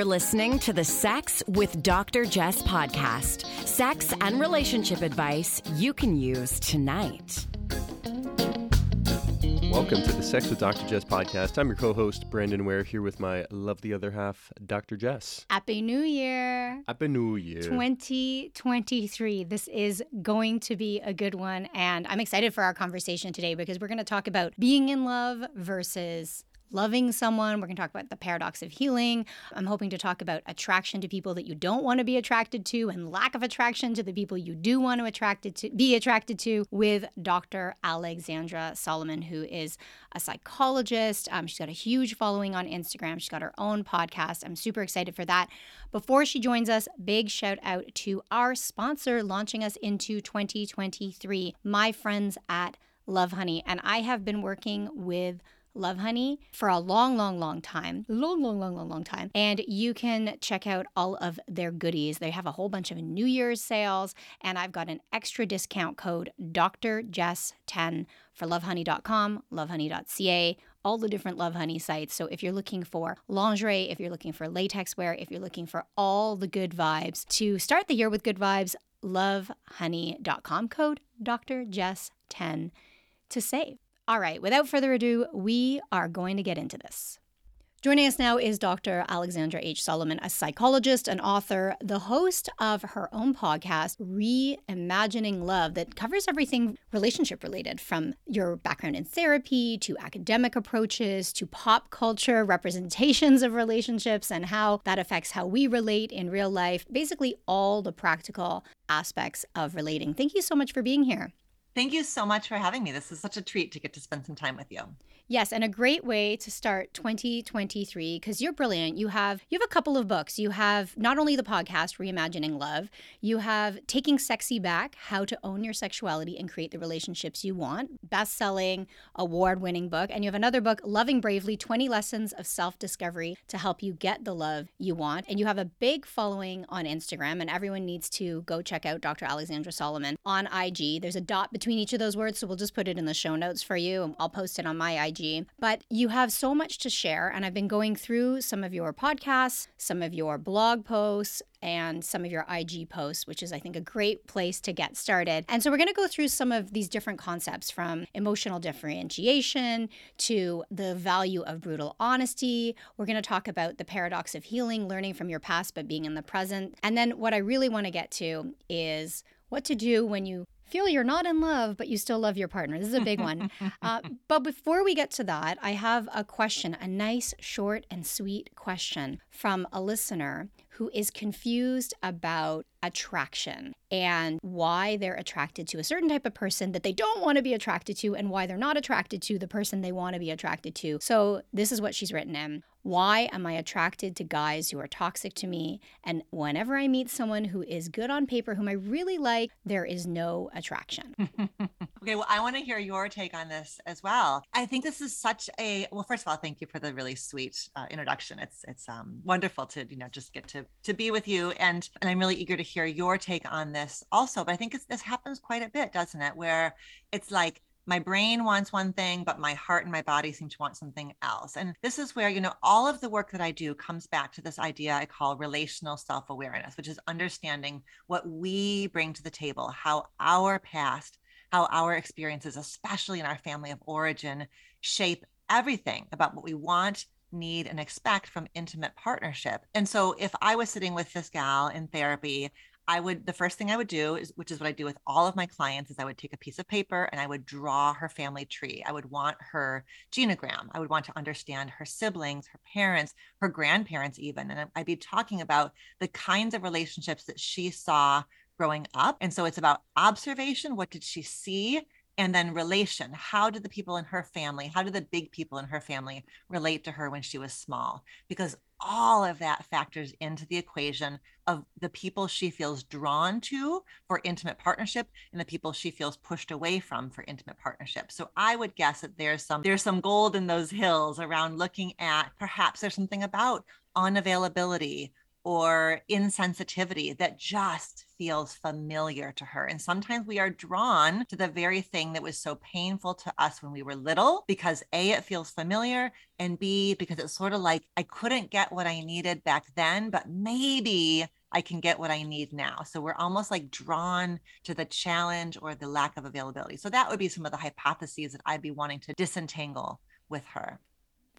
You're listening to the Sex with Dr. Jess podcast. Sex and relationship advice you can use tonight. Welcome to the Sex with Dr. Jess podcast. I'm your co host, Brandon Ware, here with my lovely other half, Dr. Jess. Happy New Year. Happy New Year. 2023. This is going to be a good one. And I'm excited for our conversation today because we're going to talk about being in love versus loving someone. We're going to talk about the paradox of healing. I'm hoping to talk about attraction to people that you don't want to be attracted to and lack of attraction to the people you do want to attracted to be attracted to with Dr. Alexandra Solomon who is a psychologist. Um, she's got a huge following on Instagram. She's got her own podcast. I'm super excited for that. Before she joins us, big shout out to our sponsor launching us into 2023, my friends at Lovehoney. And I have been working with Lovehoney for a long, long, long time. Long, long, long, long, long time. And you can check out all of their goodies. They have a whole bunch of New Year's sales, and I've got an extra discount code Dr. Jess 10 for lovehoney.com, lovehoney.ca, all the different Lovehoney sites. So if you're looking for lingerie, if you're looking for latex wear, if you're looking for all the good vibes to start the year with good vibes, lovehoney.com code Dr. Jess 10 to save. All right, without further ado, we are going to get into this. Joining us now is Dr. Alexandra H. Solomon, a psychologist, an author, the host of her own podcast, Reimagining Love, that covers everything relationship related from your background in therapy to academic approaches to pop culture representations of relationships and how that affects how we relate in real life. Basically, all the practical aspects of relating. Thank you so much for being here. Thank you so much for having me. This is such a treat to get to spend some time with you. Yes, and a great way to start 2023 because you're brilliant. You have you have a couple of books. You have not only the podcast Reimagining Love, you have Taking Sexy Back: How to Own Your Sexuality and Create the Relationships You Want, best-selling, award-winning book, and you have another book, Loving Bravely: 20 Lessons of Self-Discovery to help you get the love you want. And you have a big following on Instagram and everyone needs to go check out Dr. Alexandra Solomon on IG. There's a dot between each of those words, so we'll just put it in the show notes for you. I'll post it on my IG but you have so much to share. And I've been going through some of your podcasts, some of your blog posts, and some of your IG posts, which is, I think, a great place to get started. And so we're going to go through some of these different concepts from emotional differentiation to the value of brutal honesty. We're going to talk about the paradox of healing, learning from your past, but being in the present. And then what I really want to get to is what to do when you feel you're not in love, but you still love your partner. This is a big one. uh, but before we get to that, I have a question, a nice, short, and sweet question from a listener who is confused about attraction and why they're attracted to a certain type of person that they don't want to be attracted to and why they're not attracted to the person they want to be attracted to. So, this is what she's written in. Why am I attracted to guys who are toxic to me? And whenever I meet someone who is good on paper, whom I really like, there is no attraction. okay, well, I want to hear your take on this as well. I think this is such a well. First of all, thank you for the really sweet uh, introduction. It's it's um, wonderful to you know just get to to be with you, and and I'm really eager to hear your take on this also. But I think this happens quite a bit, doesn't it? Where it's like my brain wants one thing, but my heart and my body seem to want something else. And this is where, you know, all of the work that I do comes back to this idea I call relational self awareness, which is understanding what we bring to the table, how our past, how our experiences, especially in our family of origin, shape everything about what we want, need and expect from intimate partnership. And so if I was sitting with this gal in therapy I would the first thing I would do is which is what I do with all of my clients is I would take a piece of paper and I would draw her family tree. I would want her genogram. I would want to understand her siblings, her parents, her grandparents even and I'd be talking about the kinds of relationships that she saw growing up. And so it's about observation, what did she see? And then relation how did the people in her family how did the big people in her family relate to her when she was small? Because all of that factors into the equation of the people she feels drawn to for intimate partnership and the people she feels pushed away from for intimate partnership. So i would guess that there's some there's some gold in those hills around looking at perhaps there's something about unavailability or insensitivity that just feels familiar to her. And sometimes we are drawn to the very thing that was so painful to us when we were little because A, it feels familiar, and B, because it's sort of like I couldn't get what I needed back then, but maybe I can get what I need now. So we're almost like drawn to the challenge or the lack of availability. So that would be some of the hypotheses that I'd be wanting to disentangle with her.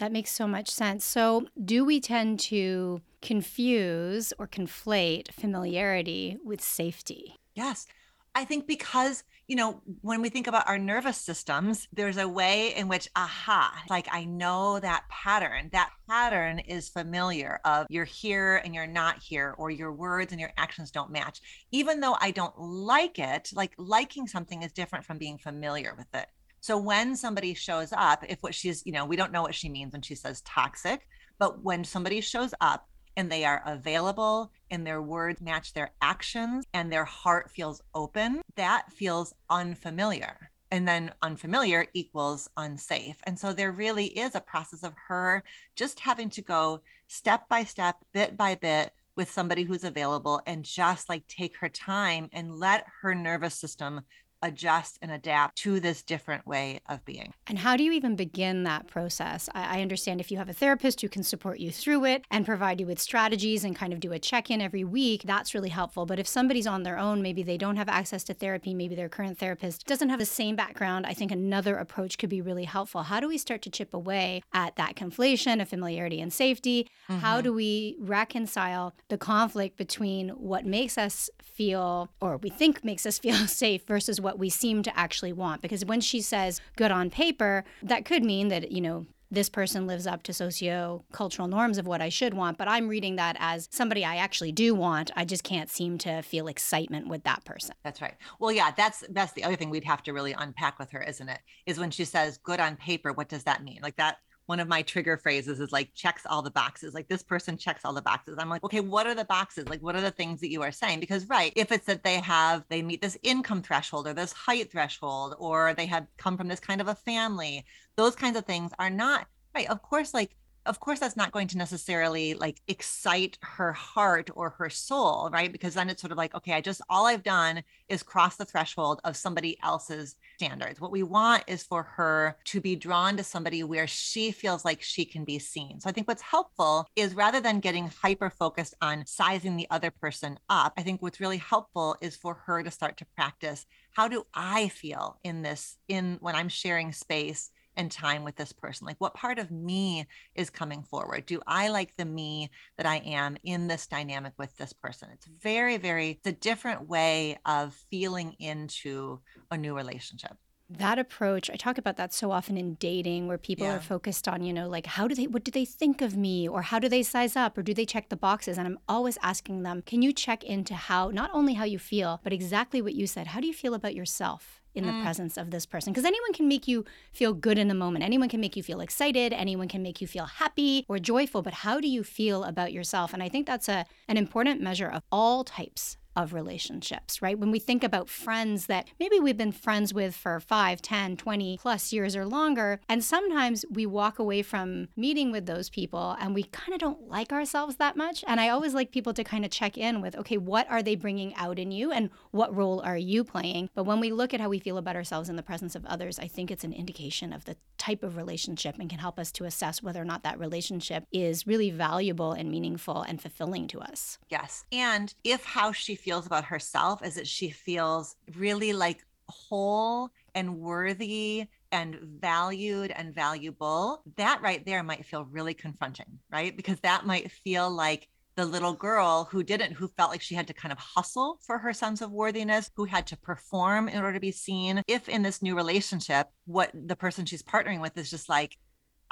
That makes so much sense. So, do we tend to confuse or conflate familiarity with safety? Yes. I think because, you know, when we think about our nervous systems, there's a way in which, aha, like I know that pattern. That pattern is familiar of you're here and you're not here, or your words and your actions don't match. Even though I don't like it, like liking something is different from being familiar with it. So when somebody shows up, if what she's, you know, we don't know what she means when she says toxic, but when somebody shows up and they are available and their words match their actions and their heart feels open, that feels unfamiliar. And then unfamiliar equals unsafe. And so there really is a process of her just having to go step by step, bit by bit, with somebody who's available and just like take her time and let her nervous system adjust and adapt to this different way of being. And how do you even begin that process? I, I, understand if you have a therapist who can support you through it and provide you with strategies and kind of do a check in every week, that's really helpful. But if somebody's on their own, maybe they don't have access to therapy, maybe their current therapist doesn't have the same background, I think another approach could be really helpful. How do we start to chip away at that conflation of familiarity and safety? Mm-hmm. How do we reconcile the conflict between what makes us feel or we think makes us feel safe versus what what we seem to actually want. Because when she says good on paper, that could mean that, you know, this person lives up to socio-cultural norms of what I should want, but I'm reading that as somebody I actually do want. I just can't seem to feel excitement with that person. That's right. Well, yeah, that's that's the other thing we'd have to really unpack with her, isn't it? Is when she says good on paper, what does that mean? Like that one of my trigger phrases is like checks all the boxes. Like this person checks all the boxes. I'm like, okay, what are the boxes? Like, what are the things that you are saying? Because, right, if it's that they have, they meet this income threshold or this height threshold, or they have come from this kind of a family, those kinds of things are not, right. Of course, like of course that's not going to necessarily like excite her heart or her soul right? Because then it's sort of like okay i just all i've done is cross the threshold of somebody else's standards. What we want is for her to be drawn to somebody where she feels like she can be seen. So i think what's helpful is rather than getting hyper focused on sizing the other person up i think what's really helpful is for her to start to practice how do i feel in this in when i'm sharing space and time with this person? Like, what part of me is coming forward? Do I like the me that I am in this dynamic with this person? It's very, very, it's a different way of feeling into a new relationship that approach i talk about that so often in dating where people yeah. are focused on you know like how do they what do they think of me or how do they size up or do they check the boxes and i'm always asking them can you check into how not only how you feel but exactly what you said how do you feel about yourself in the mm. presence of this person because anyone can make you feel good in the moment. Anyone can make you feel excited, anyone can make you feel happy or joyful, but how do you feel about yourself? And I think that's a an important measure of all types of relationships, right? When we think about friends that maybe we've been friends with for 5, 10, 20 plus years or longer, and sometimes we walk away from meeting with those people and we kind of don't like ourselves that much. And I always like people to kind of check in with, okay, what are they bringing out in you and what role are you playing? But when we look at how we feel about ourselves in the presence of others, I think it's an indication of the type of relationship and can help us to assess whether or not that relationship is really valuable and meaningful and fulfilling to us. Yes. And if how she feels about herself is that she feels really like whole and worthy and valued and valuable, that right there might feel really confronting, right? Because that might feel like the little girl who didn't, who felt like she had to kind of hustle for her sense of worthiness, who had to perform in order to be seen. If in this new relationship, what the person she's partnering with is just like,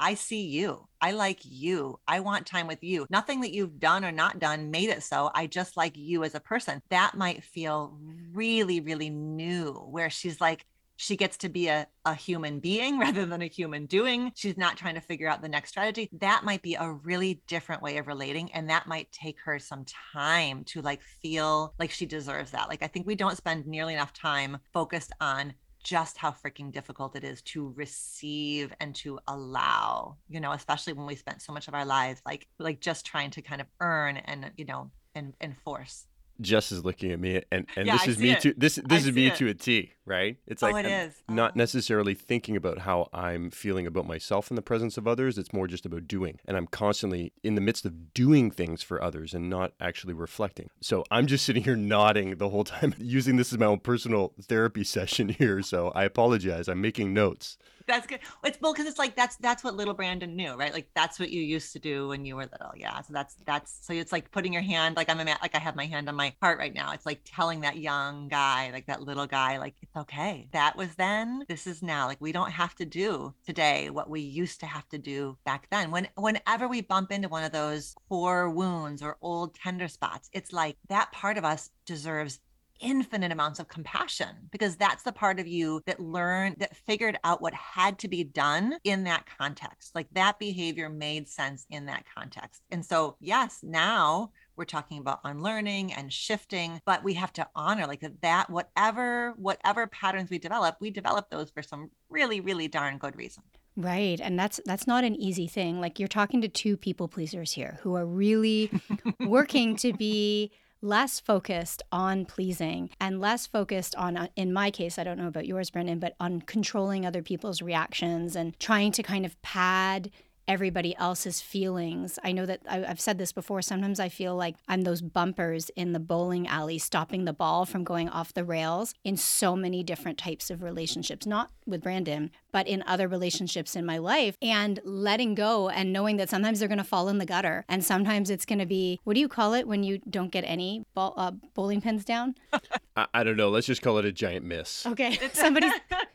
I see you. I like you. I want time with you. Nothing that you've done or not done made it so. I just like you as a person. That might feel really, really new, where she's like, she gets to be a, a human being rather than a human doing. She's not trying to figure out the next strategy. That might be a really different way of relating. And that might take her some time to like feel like she deserves that. Like, I think we don't spend nearly enough time focused on just how freaking difficult it is to receive and to allow, you know, especially when we spent so much of our lives like like just trying to kind of earn and, you know, and enforce. Jess is looking at me, and, and Yeah, this is me it. to this this I is me it. to a T, right? It's Oh, like it is. not Oh. necessarily thinking about how I'm feeling about myself in the presence of others. It's more just about doing, and I'm constantly in the midst of doing things for others and not actually reflecting. So I'm just sitting here nodding the whole time, using this as my own personal therapy session here. So I apologize. I'm making notes. That's good. It's well because it's like that's that's what little Brandon knew, right? Like that's what you used to do when you were little. Yeah. So that's that's so it's like putting your hand like I'm a like I have my hand on my heart right now. It's like telling that young guy, like that little guy, like it's okay. That was then. This is now. Like we don't have to do today what we used to have to do back then. When whenever we bump into one of those core wounds or old tender spots, it's like that part of us deserves infinite amounts of compassion because that's the part of you that learned that figured out what had to be done in that context like that behavior made sense in that context and so yes now we're talking about unlearning and shifting but we have to honor like that, that whatever whatever patterns we develop we develop those for some really really darn good reason Right. And that's that's not an easy thing. Like you're talking to two people pleasers here who are really working to be less focused on pleasing and less focused on uh, in my case I don't know about yours Brandon but on controlling other people's reactions and trying to kind of pad everybody else's feelings. I know that I, I've said this before. Sometimes I feel like I'm those bumpers in the bowling alley stopping the ball from going off the rails in so many different types of relationships, not with Brandon, but in other relationships in my life and letting go and knowing that sometimes they're going to fall in the gutter and sometimes it's going to be what do you call it when you don't get any ball, uh, bowling pins down? I, I don't know. Let's just call it a giant miss. Okay. Somebody's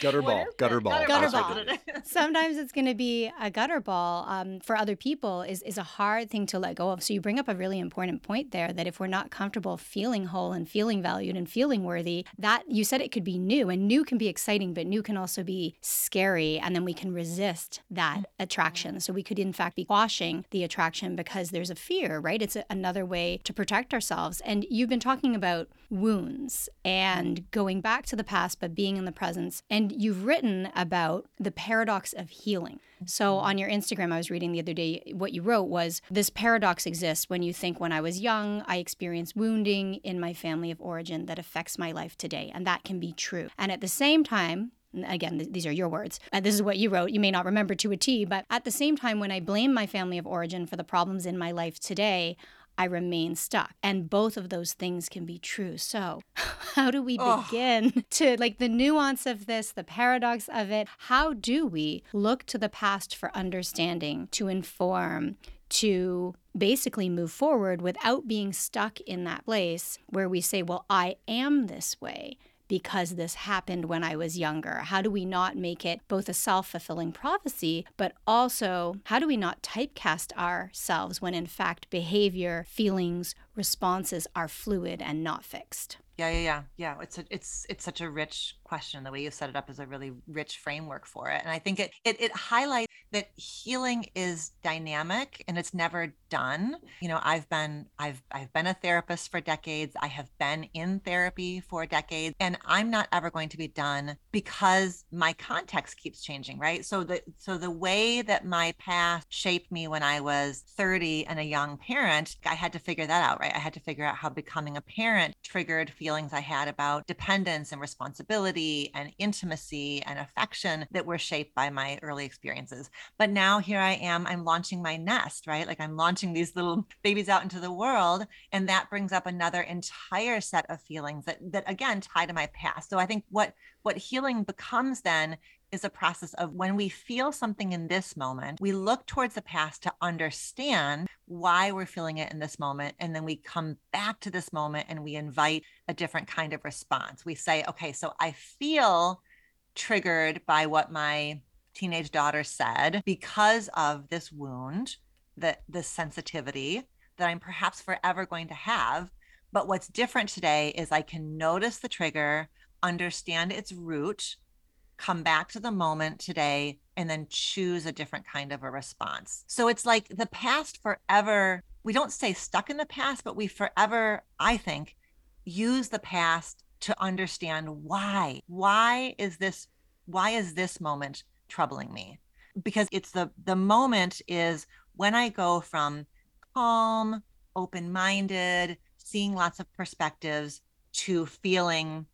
Gutter ball. Gutter ball. Gutter ball. what it is. sometimes it's going to be a gutter ball um, for other people is, is a hard thing to let go of so you bring up a really important point there that if we're not comfortable feeling whole and feeling valued and feeling worthy that you said it could be new and new can be exciting but new can also be scary and then we can resist that attraction so we could in fact be quashing the attraction because there's a fear right it's a, another way to protect ourselves and you've been talking about wounds and going back to the past but being in the presence and you've written about the paradox of healing so on your instagram i was reading the other day what you wrote was this paradox exists when you think when i was young i experienced wounding in my family of origin that affects my life today and that can be true and at the same time again, th- these are your words. Uh, this is what you wrote. You may not remember to a T, but at the same time, when I blame my family of origin for the problems in my life today, I remain stuck. And both of those things can be true. So, how do we Oh. begin to like the nuance of this, the paradox of it? How do we look to the past for understanding, to inform, to basically move forward without being stuck in that place where we say, well, I am this way? Because this happened when I was younger? How do we not make it both a self fulfilling prophecy, but also how do we not typecast ourselves when in fact behavior, feelings, responses are fluid and not fixed? Yeah, yeah, yeah, yeah. It's a, it's it's such a rich question. The way you set it up is a really rich framework for it, and I think it it it highlights that healing is dynamic and it's never done. You know, I've been I've I've been a therapist for decades. I have been in therapy for decades, and I'm not ever going to be done because my context keeps changing, right? So the so the way that my past shaped me when I was 30 and a young parent, I had to figure that out, right? I had to figure out how becoming a parent triggered feelings I had about dependence and responsibility and intimacy and affection that were shaped by my early experiences. But now here I am, I'm launching my nest, right? Like I'm launching these little babies out into the world. And that brings up another entire set of feelings that, that again tie to my past. So I think what what healing becomes then is a process of when we feel something in this moment, we look towards the past to understand why we're feeling it in this moment. And then we come back to this moment and we invite a different kind of response. We say, okay, so I feel triggered by what my teenage daughter said because of this wound, that this sensitivity that I'm perhaps forever going to have. But what's different today is I can notice the trigger, understand its root, come back to the moment today, and then choose a different kind of a response. So it's like the past forever, we don't stay stuck in the past, but we forever, I think, use the past to understand why. Why is this why is this moment troubling me? Because it's the the moment is when I go from calm, open-minded, seeing lots of perspectives to feeling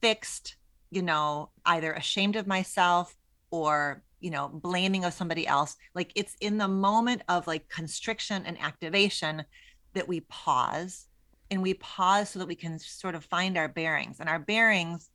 fixed, you know, either ashamed of myself or you know blaming of somebody else like it's in the moment of like constriction and activation that we pause and we pause so that we can sort of find our bearings and our bearings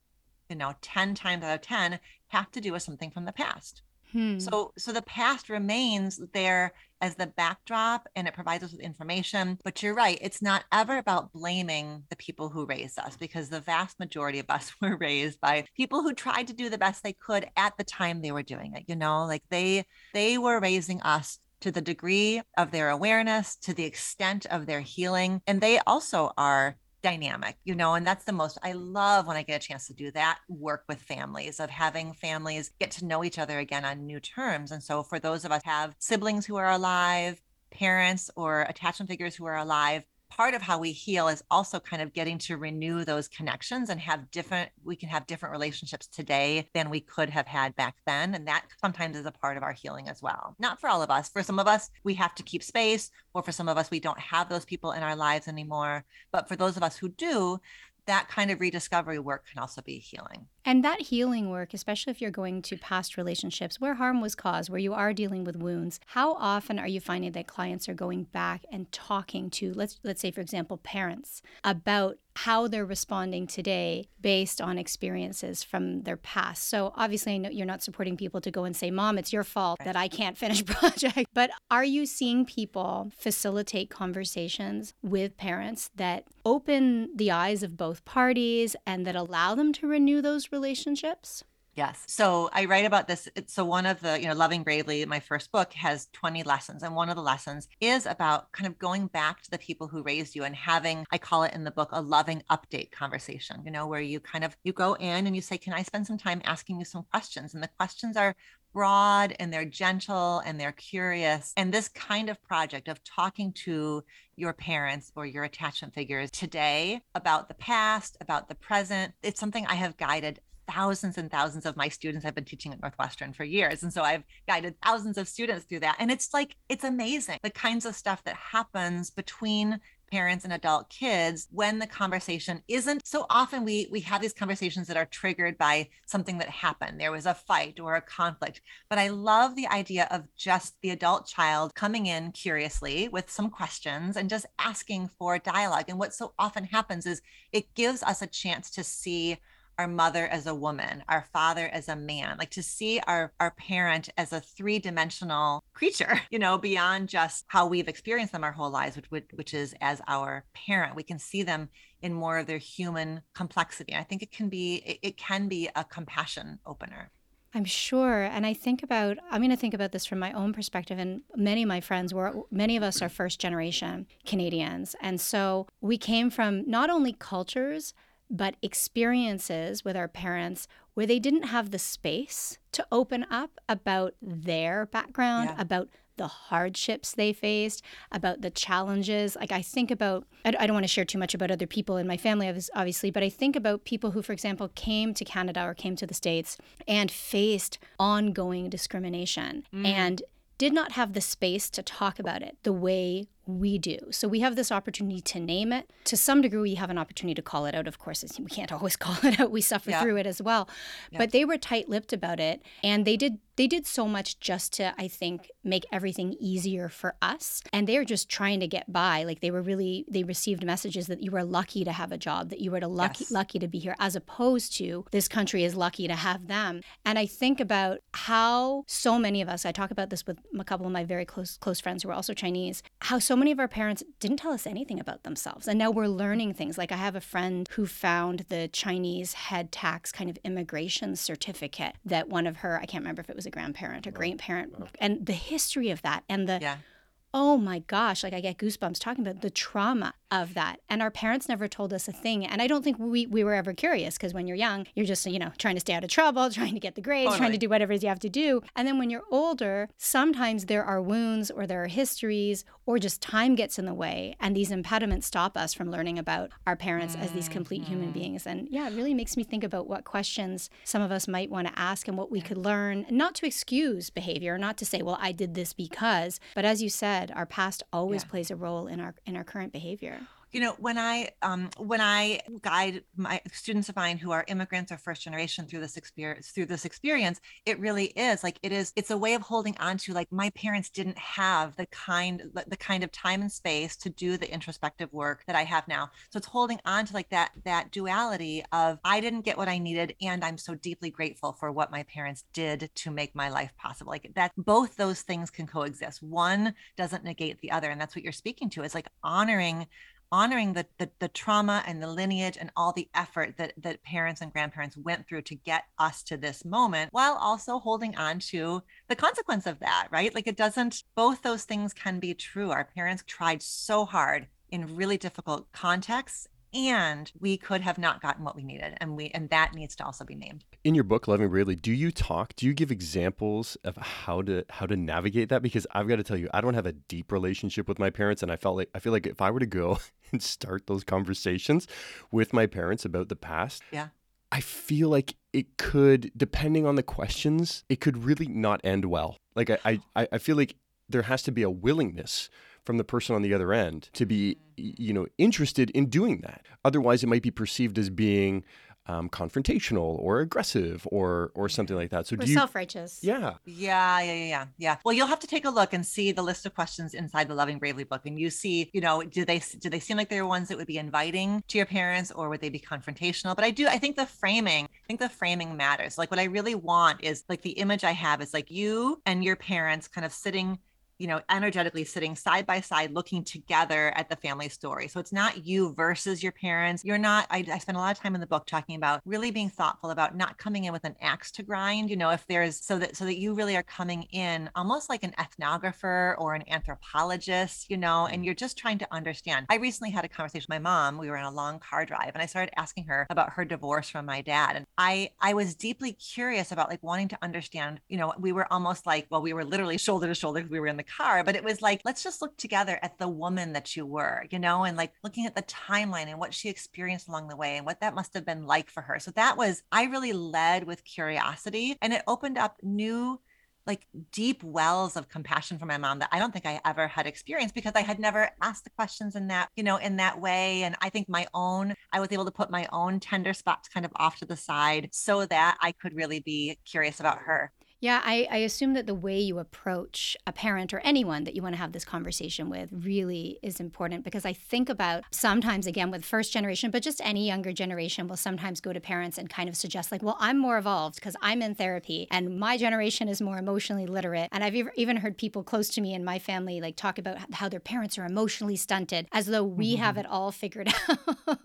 you know 10 times out of 10 have to do with something from the past Hmm. So so the past remains there as the backdrop and it provides us with information. But you're right, it's not ever about blaming the people who raised us because the vast majority of us were raised by people who tried to do the best they could at the time they were doing it. You know, like they they were raising us to the degree of their awareness, to the extent of their healing. And they also are dynamic, you know, and that's the most I love when I get a chance to do that work with families of having families get to know each other again on new terms. And so for those of us have siblings who are alive, parents or attachment figures who are alive, part of how we heal is also kind of getting to renew those connections and have different we can have different relationships today than we could have had back then and that sometimes is a part of our healing as well. Not for all of us. For some of us we have to keep space or for some of us we don't have those people in our lives anymore. But for those of us who do that kind of rediscovery work can also be healing. And that healing work, especially if you're going to past relationships where harm was caused, where you are dealing with wounds, how often are you finding that clients are going back and talking to let's let's say for example parents about how they're responding today based on experiences from their past. So obviously I know you're not supporting people to go and say, "Mom, it's your fault that I can't finish project." But are you seeing people facilitate conversations with parents that open the eyes of both parties and that allow them to renew those relationships? Yes. So I write about this. So one of the, you know, Loving Bravely, my first book has 20 lessons. And one of the lessons is about kind of going back to the people who raised you and having, I call it in the book, a loving update conversation, you know, where you kind of, you go in and you say, can I spend some time asking you some questions? And the questions are broad and they're gentle and they're curious. And this kind of project of talking to your parents or your attachment figures today about the past, about the present, it's something I have guided thousands and thousands of my students. I've been teaching at Northwestern for years. And so I've guided thousands of students through that. And it's like, it's amazing the kinds of stuff that happens between parents and adult kids when the conversation isn't so often we we have these conversations that are triggered by something that happened there was a fight or a conflict but i love the idea of just the adult child coming in curiously with some questions and just asking for dialogue and what so often happens is it gives us a chance to see our mother as a woman, our father as a man, like to see our, our parent as a three dimensional creature, you know, beyond just how we've experienced them our whole lives, which, which is as our parent. We can see them in more of their human complexity. I think it can be, it, it can be a compassion opener. I'm sure. And I think about, I'm going to think about this from my own perspective. And many of my friends were, many of us are first generation Canadians. And so we came from not only cultures, but experiences with our parents where they didn't have the space to open up about their background, yeah. about the hardships they faced, about the challenges. Like, I think about, I don't want to share too much about other people in my family, obviously, but I think about people who, for example, came to Canada or came to the States and faced ongoing discrimination mm. and did not have the space to talk about it the way we do. So we have this opportunity to name it. To some degree, we have an opportunity to call it out. Of course, we can't always call it out. We suffer yeah. through it as well. Yeah. But they were tight-lipped about it, and they did they did so much just to I think make everything easier for us. And they were just trying to get by. Like they were really they received messages that you were lucky to have a job, that you were to lucky yes. lucky to be here, as opposed to this country is lucky to have them. And I think about how so many of us. I talk about this with a couple of my very close close friends who are also Chinese. How so many of our parents didn't tell us anything about themselves. And now we're learning things. Like I have a friend who found the Chinese head tax kind of immigration certificate that one of her, I can't remember if it was a grandparent or great parent, and the history of that and the. Yeah oh my gosh, like I get goosebumps talking about the trauma of that. And our parents never told us a thing. And I don't think we, we were ever curious because when you're young, you're just, you know, trying to stay out of trouble, trying to get the grades, totally. trying to do whatever you have to do. And then when you're older, sometimes there are wounds or there are histories or just time gets in the way. And these impediments stop us from learning about our parents mm-hmm. as these complete human mm-hmm. beings. And yeah, it really makes me think about what questions some of us might want to ask and what we could learn, not to excuse behavior, not to say, well, I did this because, but as you said, our past always yeah. plays a role in our in our current behavior you know when i um, when i guide my students of mine who are immigrants or first generation through this experience through this experience it really is like it is it's a way of holding on to like my parents didn't have the kind the kind of time and space to do the introspective work that i have now. So it's holding on to like that that duality of i didn't get what i needed and i'm so deeply grateful for what my parents did to make my life possible. Like that both those things can coexist. One doesn't negate the other and that's what you're speaking to is like honoring honoring the, the, the trauma and the lineage and all the effort that that parents and grandparents went through to get us to this moment while also holding on to the consequence of that right? Like it doesn't both those things can be true. Our parents tried so hard in really difficult contexts and we could have not gotten what we needed and we and that needs to also be named. In your book loving bravely do you talk do you give examples of how to how to navigate that? Because i've got to tell you i don't have a deep relationship with my parents and i felt like i feel like if i were to go and start those conversations with my parents about the past yeah. I feel like it could depending on the questions it could really not end well. Like i i, I feel like there has to be a willingness from the person on the other end to be you know interested in doing that otherwise it might be perceived as being um, confrontational or aggressive or or something like that. So or do you self-righteous? Yeah. Yeah, yeah, yeah, yeah. Well, you'll have to take a look and see the list of questions inside the Loving Bravely book, and you see, you know, do they do they seem like they're ones that would be inviting to your parents, or would they be confrontational? But I do, I think the framing, I think the framing matters. Like what I really want is like the image I have is like you and your parents kind of sitting you know, energetically sitting side by side, looking together at the family story. So it's not you versus your parents. You're not, I, I spend a lot of time in the book talking about really being thoughtful about not coming in with an axe to grind, you know, if there's so that, so that you really are coming in almost like an ethnographer or an anthropologist, you know, and you're just trying to understand. I recently had a conversation with my mom. We were in a long car drive and I started asking her about her divorce from my dad. And I, I was deeply curious about like wanting to understand, you know, we were almost like, well, we were literally shoulder to shoulder. We were in the car, but it was like, let's just look together at the woman that you were, you know, and like looking at the timeline and what she experienced along the way and what that must have been like for her. So that was, I really led with curiosity and it opened up new like deep wells of compassion for my mom that I don't think I ever had experienced because I had never asked the questions in that, you know, in that way. And I think my own, I was able to put my own tender spots kind of off to the side so that I could really be curious about her. Yeah, I, I assume that the way you approach a parent or anyone that you want to have this conversation with really is important because I think about sometimes, again, with first generation, but just any younger generation will sometimes go to parents and kind of suggest, like, well, I'm more evolved because I'm in therapy and my generation is more emotionally literate. And I've even heard people close to me in my family like talk about how their parents are emotionally stunted as though we mm-hmm. have it all figured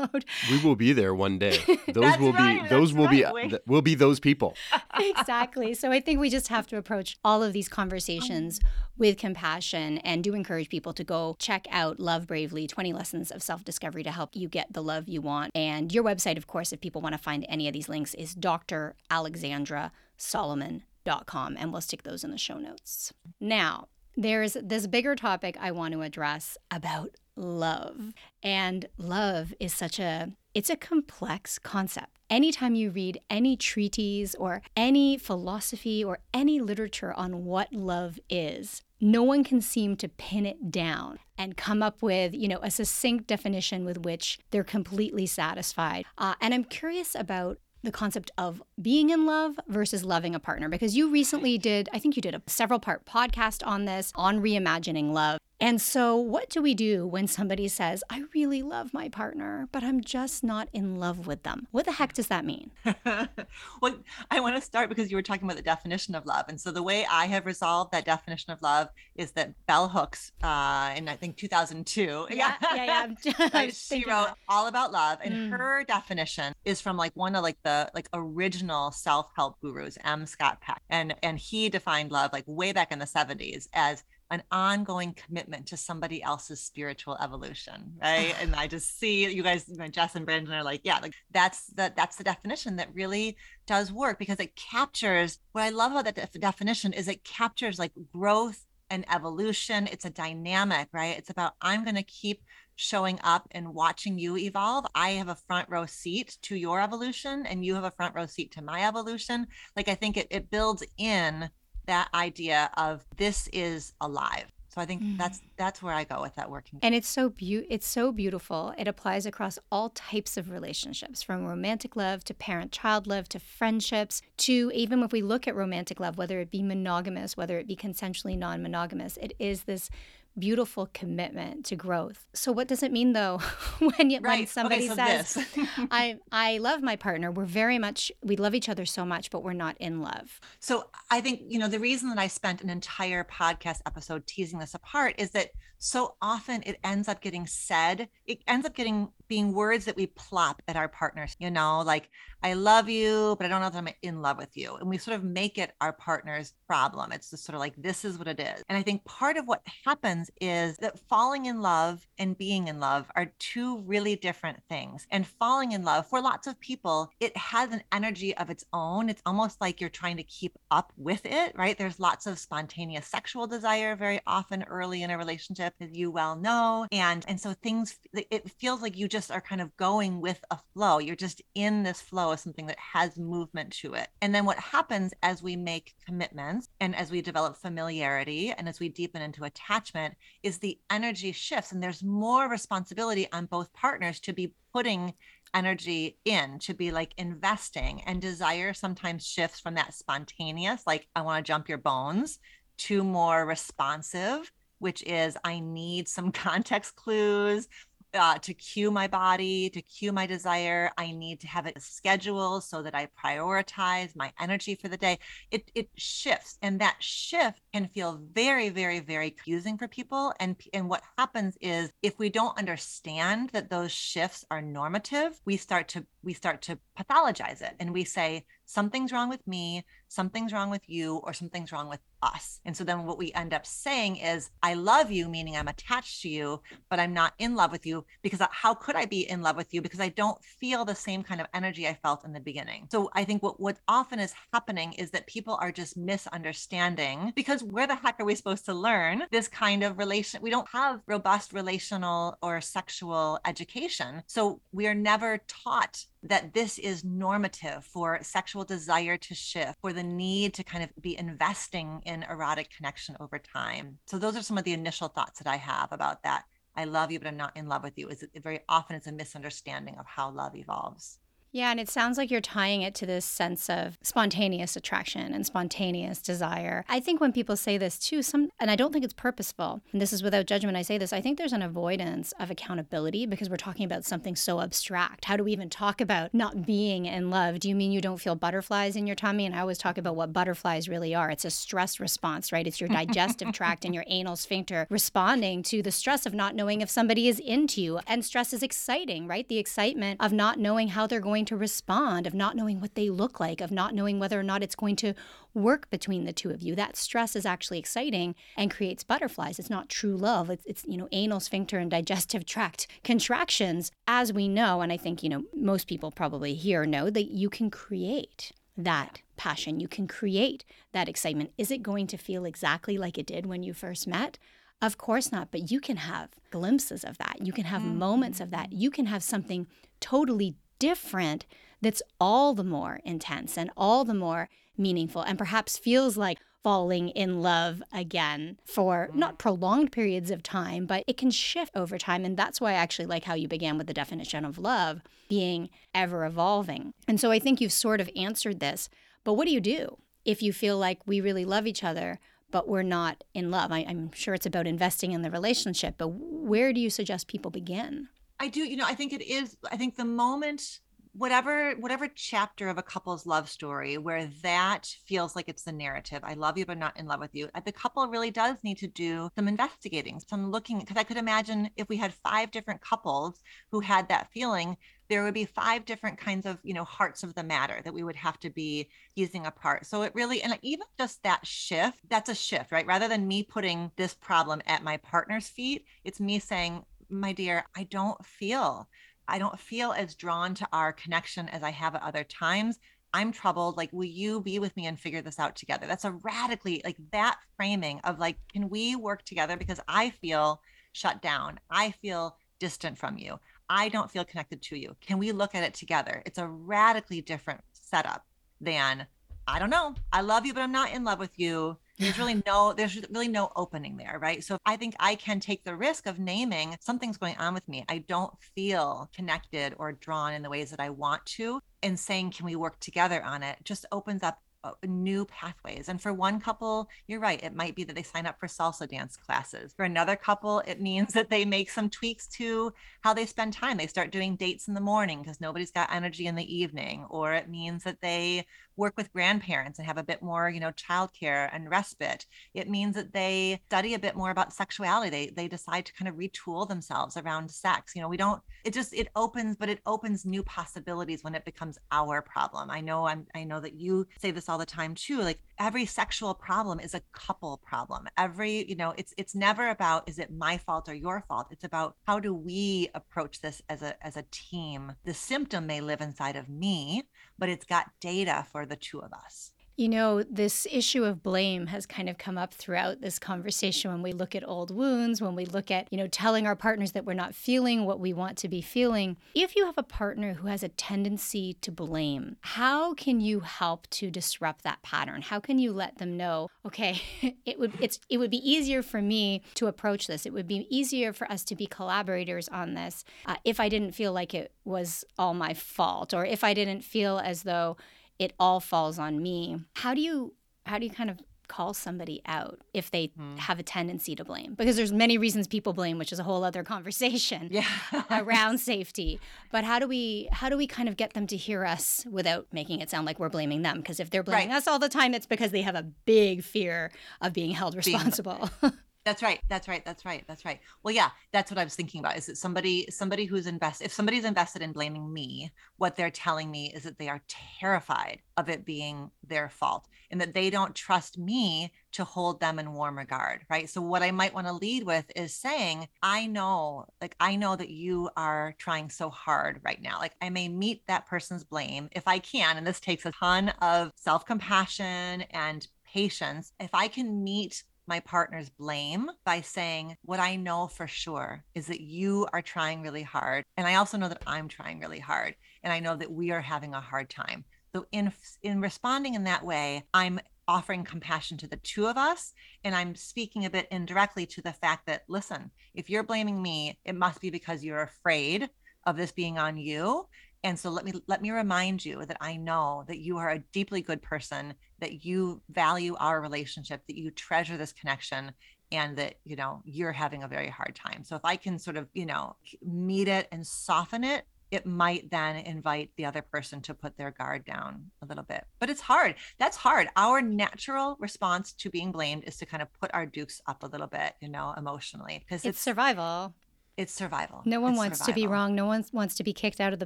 out. We will be there one day. Those will right, be, those will right. be, will be those people. exactly. So I think we just have to approach all of these conversations with compassion and do encourage people to go check out Love Bravely 20 Lessons of Self Discovery to help you get the love you want. And your website, of course, if people want to find any of these links, is dralexandrasolomon.com. And we'll stick those in the show notes. Now, there's this bigger topic I want to address about love. And love is such a it's a complex concept. Anytime you read any treatise or any philosophy or any literature on what love is, no one can seem to pin it down and come up with, you know, a succinct definition with which they're completely satisfied. Uh, and I'm curious about the concept of being in love versus loving a partner because you recently did, I think you did a several part podcast on this, on reimagining love. And so, what do we do when somebody says, I really love my partner, but I'm just not in love with them? What the heck does that mean? well, I want to start because you were talking about the definition of love. And so, the way I have resolved that definition of love is that Bell Hooks, uh, in I think 2002, yeah, yeah, yeah. she wrote all about love. And mm. her definition is from like one of like the like original self help gurus, M. Scott Peck. And, and he defined love like way back in the 70s as an ongoing commitment to somebody else's spiritual evolution, right? Ah. and I just see you guys, you know, Jess and Brandon are like, yeah, like that's the that's the definition that really does work because it captures what I love about that def- definition is it captures like growth and evolution. It's a dynamic, right? It's about I'm going to keep showing up and watching you evolve. I have a front row seat to your evolution, and you have a front row seat to my evolution. Like, I think it, it builds in that idea of this is alive. So I think mm. that's that's where I go with that working. And it's so be- it's so beautiful. It applies across all types of relationships, from romantic love to parent-child love to friendships to even if we look at romantic love, whether it be monogamous, whether it be consensually non-monogamous, it is this beautiful commitment to growth. So what does it mean though when you, right. when somebody okay, so says I I love my partner, we're very much we love each other so much but we're not in love. So I think you know the reason that I spent an entire podcast episode teasing this apart is that so often it ends up getting said, it ends up getting being words that we plop at our partners, you know, like I love you, but I don't know that I'm in love with you. And we sort of make it our partner's problem. It's just sort of like, this is what it is. And I think part of what happens is that falling in love and being in love are two really different things. And falling in love, for lots of people, it has an energy of its own. It's almost like you're trying to keep up with it, right? There's lots of spontaneous sexual desire very often early in a relationship, as you well know. And and so things it feels like you just are kind of going with a flow. You're just in this flow of something that has movement to it. And then what happens as we make commitments and as we develop familiarity and as we deepen into attachment is the energy shifts and there's more responsibility on both partners to be putting energy in to be like investing and desire sometimes shifts from that spontaneous like i want to jump your bones to more responsive which is i need some context clues uh, to cue my body, to cue my desire. I need to have it scheduled so that I prioritize my energy for the day. It it shifts, and that shift can feel very, very, very confusing for people. And and what happens is if we don't understand that those shifts are normative, we start to we start to pathologize it, and we say something's wrong with me, something's wrong with you, or something's wrong with us. And so then what we end up saying is, I love you, meaning I'm attached to you, but I'm not in love with you because how could I be in love with you? Because I don't feel the same kind of energy I felt in the beginning. So I think what, what often is happening is that people are just misunderstanding because where the heck are we supposed to learn this kind of relation? We don't have robust relational or sexual education. So we are never taught that this is normative for sexual desire to shift, for the need to kind of be investing in erotic connection over time. So those are some of the initial thoughts that I have about that. I love you, but I'm not in love with you. Is very often it's a misunderstanding of how love evolves. Yeah, and it sounds like you're tying it to this sense of spontaneous attraction and spontaneous desire. I think when people say this too, some and I don't think it's purposeful, and this is without judgment I say this, I think there's an avoidance of accountability because we're talking about something so abstract. How do we even talk about not being in love? Do you mean you don't feel butterflies in your tummy? And I always talk about what butterflies really are. It's a stress response, right? It's your digestive tract and your anal sphincter responding to the stress of not knowing if somebody is into you. And stress is exciting, right? The excitement of not knowing how they're going to respond, of not knowing what they look like, of not knowing whether or not it's going to work between the two of you. That stress is actually exciting and creates butterflies. It's not true love. It's, it's you know, anal sphincter and digestive tract contractions, as we know, and I think, you know, most people probably here know that you can create that passion. You can create that excitement. Is it going to feel exactly like it did when you first met? Of course not, but you can have glimpses of that. You can have mm-hmm. moments of that. You can have something totally different that's all the more intense and all the more meaningful and perhaps feels like falling in love again for mm-hmm. not prolonged periods of time, but it can shift over time. And that's why I actually like how you began with the definition of love being ever evolving. And so I think you've sort of answered this. But what do you do if you feel like we really love each other, but we're not in love? I, am sure it's about investing in the relationship, but where do you suggest people begin? I do, you know, I think it is, I think the moment whatever whatever chapter of a couple's love story where that feels like it's the narrative i love you but not in love with you the couple really does need to do some investigating some looking because i could imagine if we had five different couples who had that feeling there would be five different kinds of, you know, hearts of the matter that we would have to be using apart. So it really, and even just that shift, that's a shift, right? Rather than me putting this problem at my partner's feet, it's me saying, my dear, I don't feel I don't feel as drawn to our connection as I have at other times. I'm troubled. Like, will you be with me and figure this out together? That's a radically like that framing of like, can we work together? Because I feel shut down. I feel distant from you. I don't feel connected to you. Can we look at it together? It's a radically different setup than I don't know. I love you, but I'm not in love with you. There's really no, there's really no opening there, right? So I think I can take the risk of naming something's going on with me. I don't feel connected or drawn in the ways that I want to. And saying, can we work together on it just opens up uh, new pathways. And for one couple, you're right, it might be that they sign up for salsa dance classes. For another couple, it means that they make some tweaks to how they spend time. They start doing dates in the morning because nobody's got energy in the evening. Or it means that they work with grandparents and have a bit more, you know, childcare and respite. It means that they study a bit more about sexuality. They they decide to kind of retool themselves around sex. You know, we don't it just it opens, but it opens new possibilities when it becomes our problem. I know I'm I know that you say this all the time too. Like every sexual problem is a couple problem. Every, you know, it's it's never about is it my fault or your fault. It's about how do we approach this as a as a team. The symptom may live inside of me, but it's got data for the two of us. You know, this issue of blame has kind of come up throughout this conversation when we look at old wounds, when we look at, you know, telling our partners that we're not feeling what we want to be feeling. If you have a partner who has a tendency to blame, how can you help to disrupt that pattern? How can you let them know, okay, it would it's it would be easier for me to approach this. It would be easier for us to be collaborators on this uh, if I didn't feel like it was all my fault or if I didn't feel as though it all falls on me. How do you how do you kind of call somebody out if they hmm. have a tendency to blame because there's many reasons people blame which is a whole other conversation yeah. around safety but how do we how do we kind of get them to hear us without making it sound like we're blaming them because if they're blaming right. us all the time it's because they have a big fear of being held responsible being, That's right. That's right. That's right. That's right. Well, yeah, that's what I was thinking about. Is it somebody somebody who's invested if somebody's invested in blaming me, what they're telling me is that they are terrified of it being their fault and that they don't trust me to hold them in warm regard, right? So what I might want to lead with is saying, I know, like I know that you are trying so hard right now. Like I may meet that person's blame if I can, and this takes a ton of self-compassion and patience. If I can meet my partner's blame by saying, What I know for sure is that you are trying really hard. And I also know that I'm trying really hard. And I know that we are having a hard time. So, in, in responding in that way, I'm offering compassion to the two of us. And I'm speaking a bit indirectly to the fact that, listen, if you're blaming me, it must be because you're afraid of this being on you and so let me let me remind you that i know that you are a deeply good person that you value our relationship that you treasure this connection and that you know you're having a very hard time. So if i can sort of you know meet it and soften it it might then invite the other person to put their guard down a little bit. But it's hard. That's hard. Our natural response to being blamed is to kind of put our dukes up a little bit you know emotionally because it's, it's survival it's survival. No one it's wants survival. to be wrong. No one wants to be kicked out of the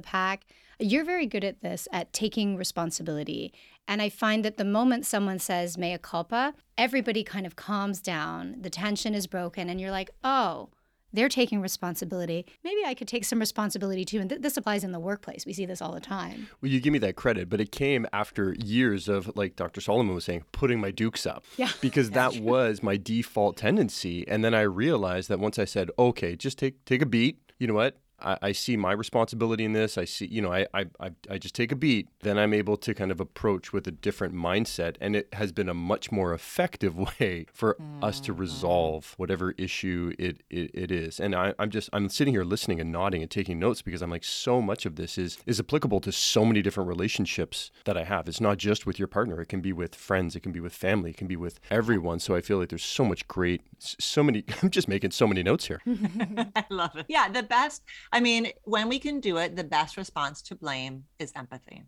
pack. You're very good at this, at taking responsibility. And I find that the moment someone says mea culpa, everybody kind of calms down. The tension is broken, and you're like, oh, they're taking responsibility. Maybe I could take some responsibility too. And th- this applies in the workplace. We see this all the time. Well, you give me that credit, but it came after years of, like Dr. Solomon was saying, putting my dukes up. Yeah. Because that was my default tendency. And then I realized that once I said, okay, just take take a beat, you know what? I, I, see my responsibility in this. I see, you know, I, I, I just take a beat. Then I'm able to kind of approach with a different mindset. And it has been a much more effective way for mm-hmm. us to mm-hmm. resolve whatever issue it, it, it is. And I, I'm just, I'm sitting here listening and nodding and taking notes because I'm like, so much of this is, is applicable to so many different relationships that I have. It's not just with your partner. It can be with friends. It can be with family. It can be with everyone. So I feel like there's so much great, so many, I'm just making so many notes here. I love it. Yeah. The best I mean, when we can do it, the best response to blame is empathy,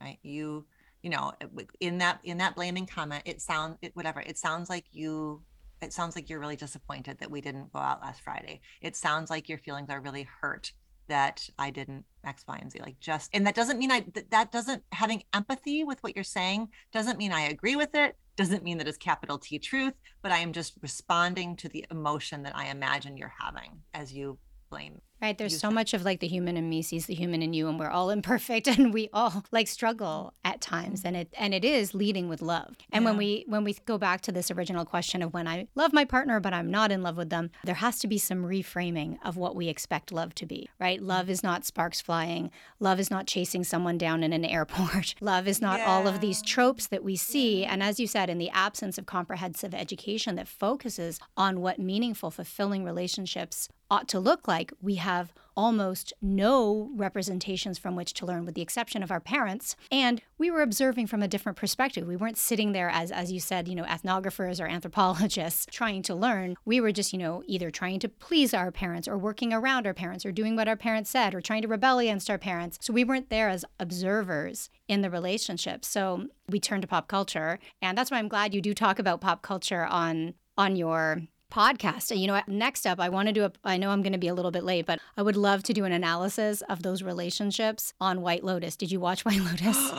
right? You, you know, in that in that blaming comment, it sounds it, whatever. It sounds like you. It sounds like you're really disappointed that we didn't go out last Friday. It sounds like your feelings are really hurt that I didn't X, Y, and Z. Like just, and that doesn't mean I, that, doesn't, having empathy with what you're saying doesn't mean I agree with it, doesn't mean that it's capital T truth, but I am just responding to the emotion that I imagine you're having as you blame Right. There's so that. much of like the human in me sees the human in you, and we're all imperfect, and we all like struggle at times, and it and it is leading with love. And yeah. when we when we go back to this original question of when I love my partner but I'm not in love with them, there has to be some reframing of what we expect love to be. Right. Love is not sparks flying. Love is not chasing someone down in an airport. love is not yeah. all of these tropes that we see. And as you said, in the absence of comprehensive education that focuses on what meaningful, fulfilling relationships ought to look like, we have almost no representations from which to learn, with the exception of our parents. And we were observing from a different perspective. We weren't sitting there as, as you said, you know, ethnographers or anthropologists trying to learn. We were just, you know, either trying to please our parents or working around our parents or doing what our parents said or trying to rebel against our parents. So we weren't there as observers in the relationship. So we turned to pop culture. And that's why I'm glad you do talk about pop culture on on your podcast. And you know, what? next up, I want to do a, I know I'm going to be a little bit late, but I would love to do an analysis of those relationships on White Lotus. Did you watch White Lotus?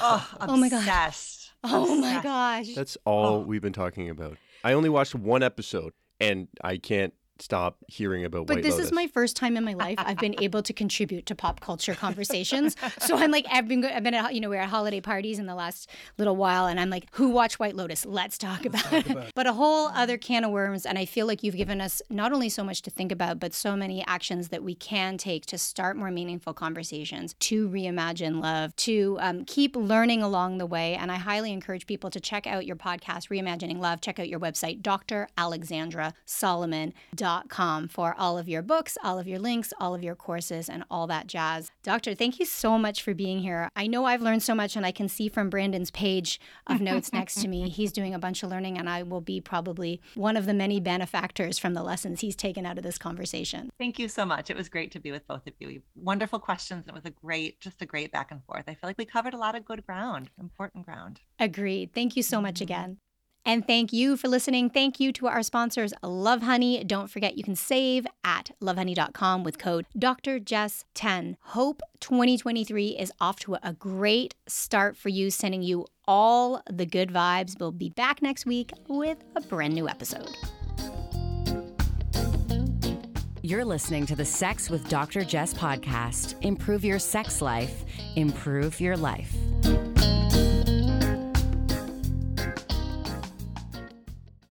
oh, oh my gosh. Oh my gosh. That's all oh. we've been talking about. I only watched one episode and I can't stop hearing about but White this Lotus. is my first time in my life I've been able to contribute to pop culture conversations. so I'm like, I've been, I've been at, you know, we're at holiday parties in the last little while, and I'm like, who watched White Lotus? Let's talk about, talk about it. But a whole other can of worms, and I feel like you've given us not only so much to think about, but so many actions that we can take to start more meaningful conversations, to reimagine love, to um, keep learning along the way. And I highly encourage people to check out your podcast, Reimagining Love. Check out your website, dralexandrasolomon.com for for all of your books, all of your links, all of your courses, and all that jazz. Doctor, thank you so much for being here. I know I've learned so much, and I can see from Brandon's page of notes next to me, he's doing a bunch of learning, and I will be probably one of the many benefactors from the lessons he's taken out of this conversation. Thank you so much. It was great to be with both of you. Wonderful questions, and it was a great, just a great back and forth. I feel like we covered a lot of good ground, important ground. Agreed. Thank you so much mm-hmm. again. And thank you for listening. Thank you to our sponsors, Lovehoney. Don't forget you can save at lovehoney.com with code Dr. Jess 10. Hope 2023 is off to a great start for you, sending you all the good vibes. We'll be back next week with a brand new episode. You're listening to the Sex with Dr. Jess podcast. Improve your sex life, improve your life.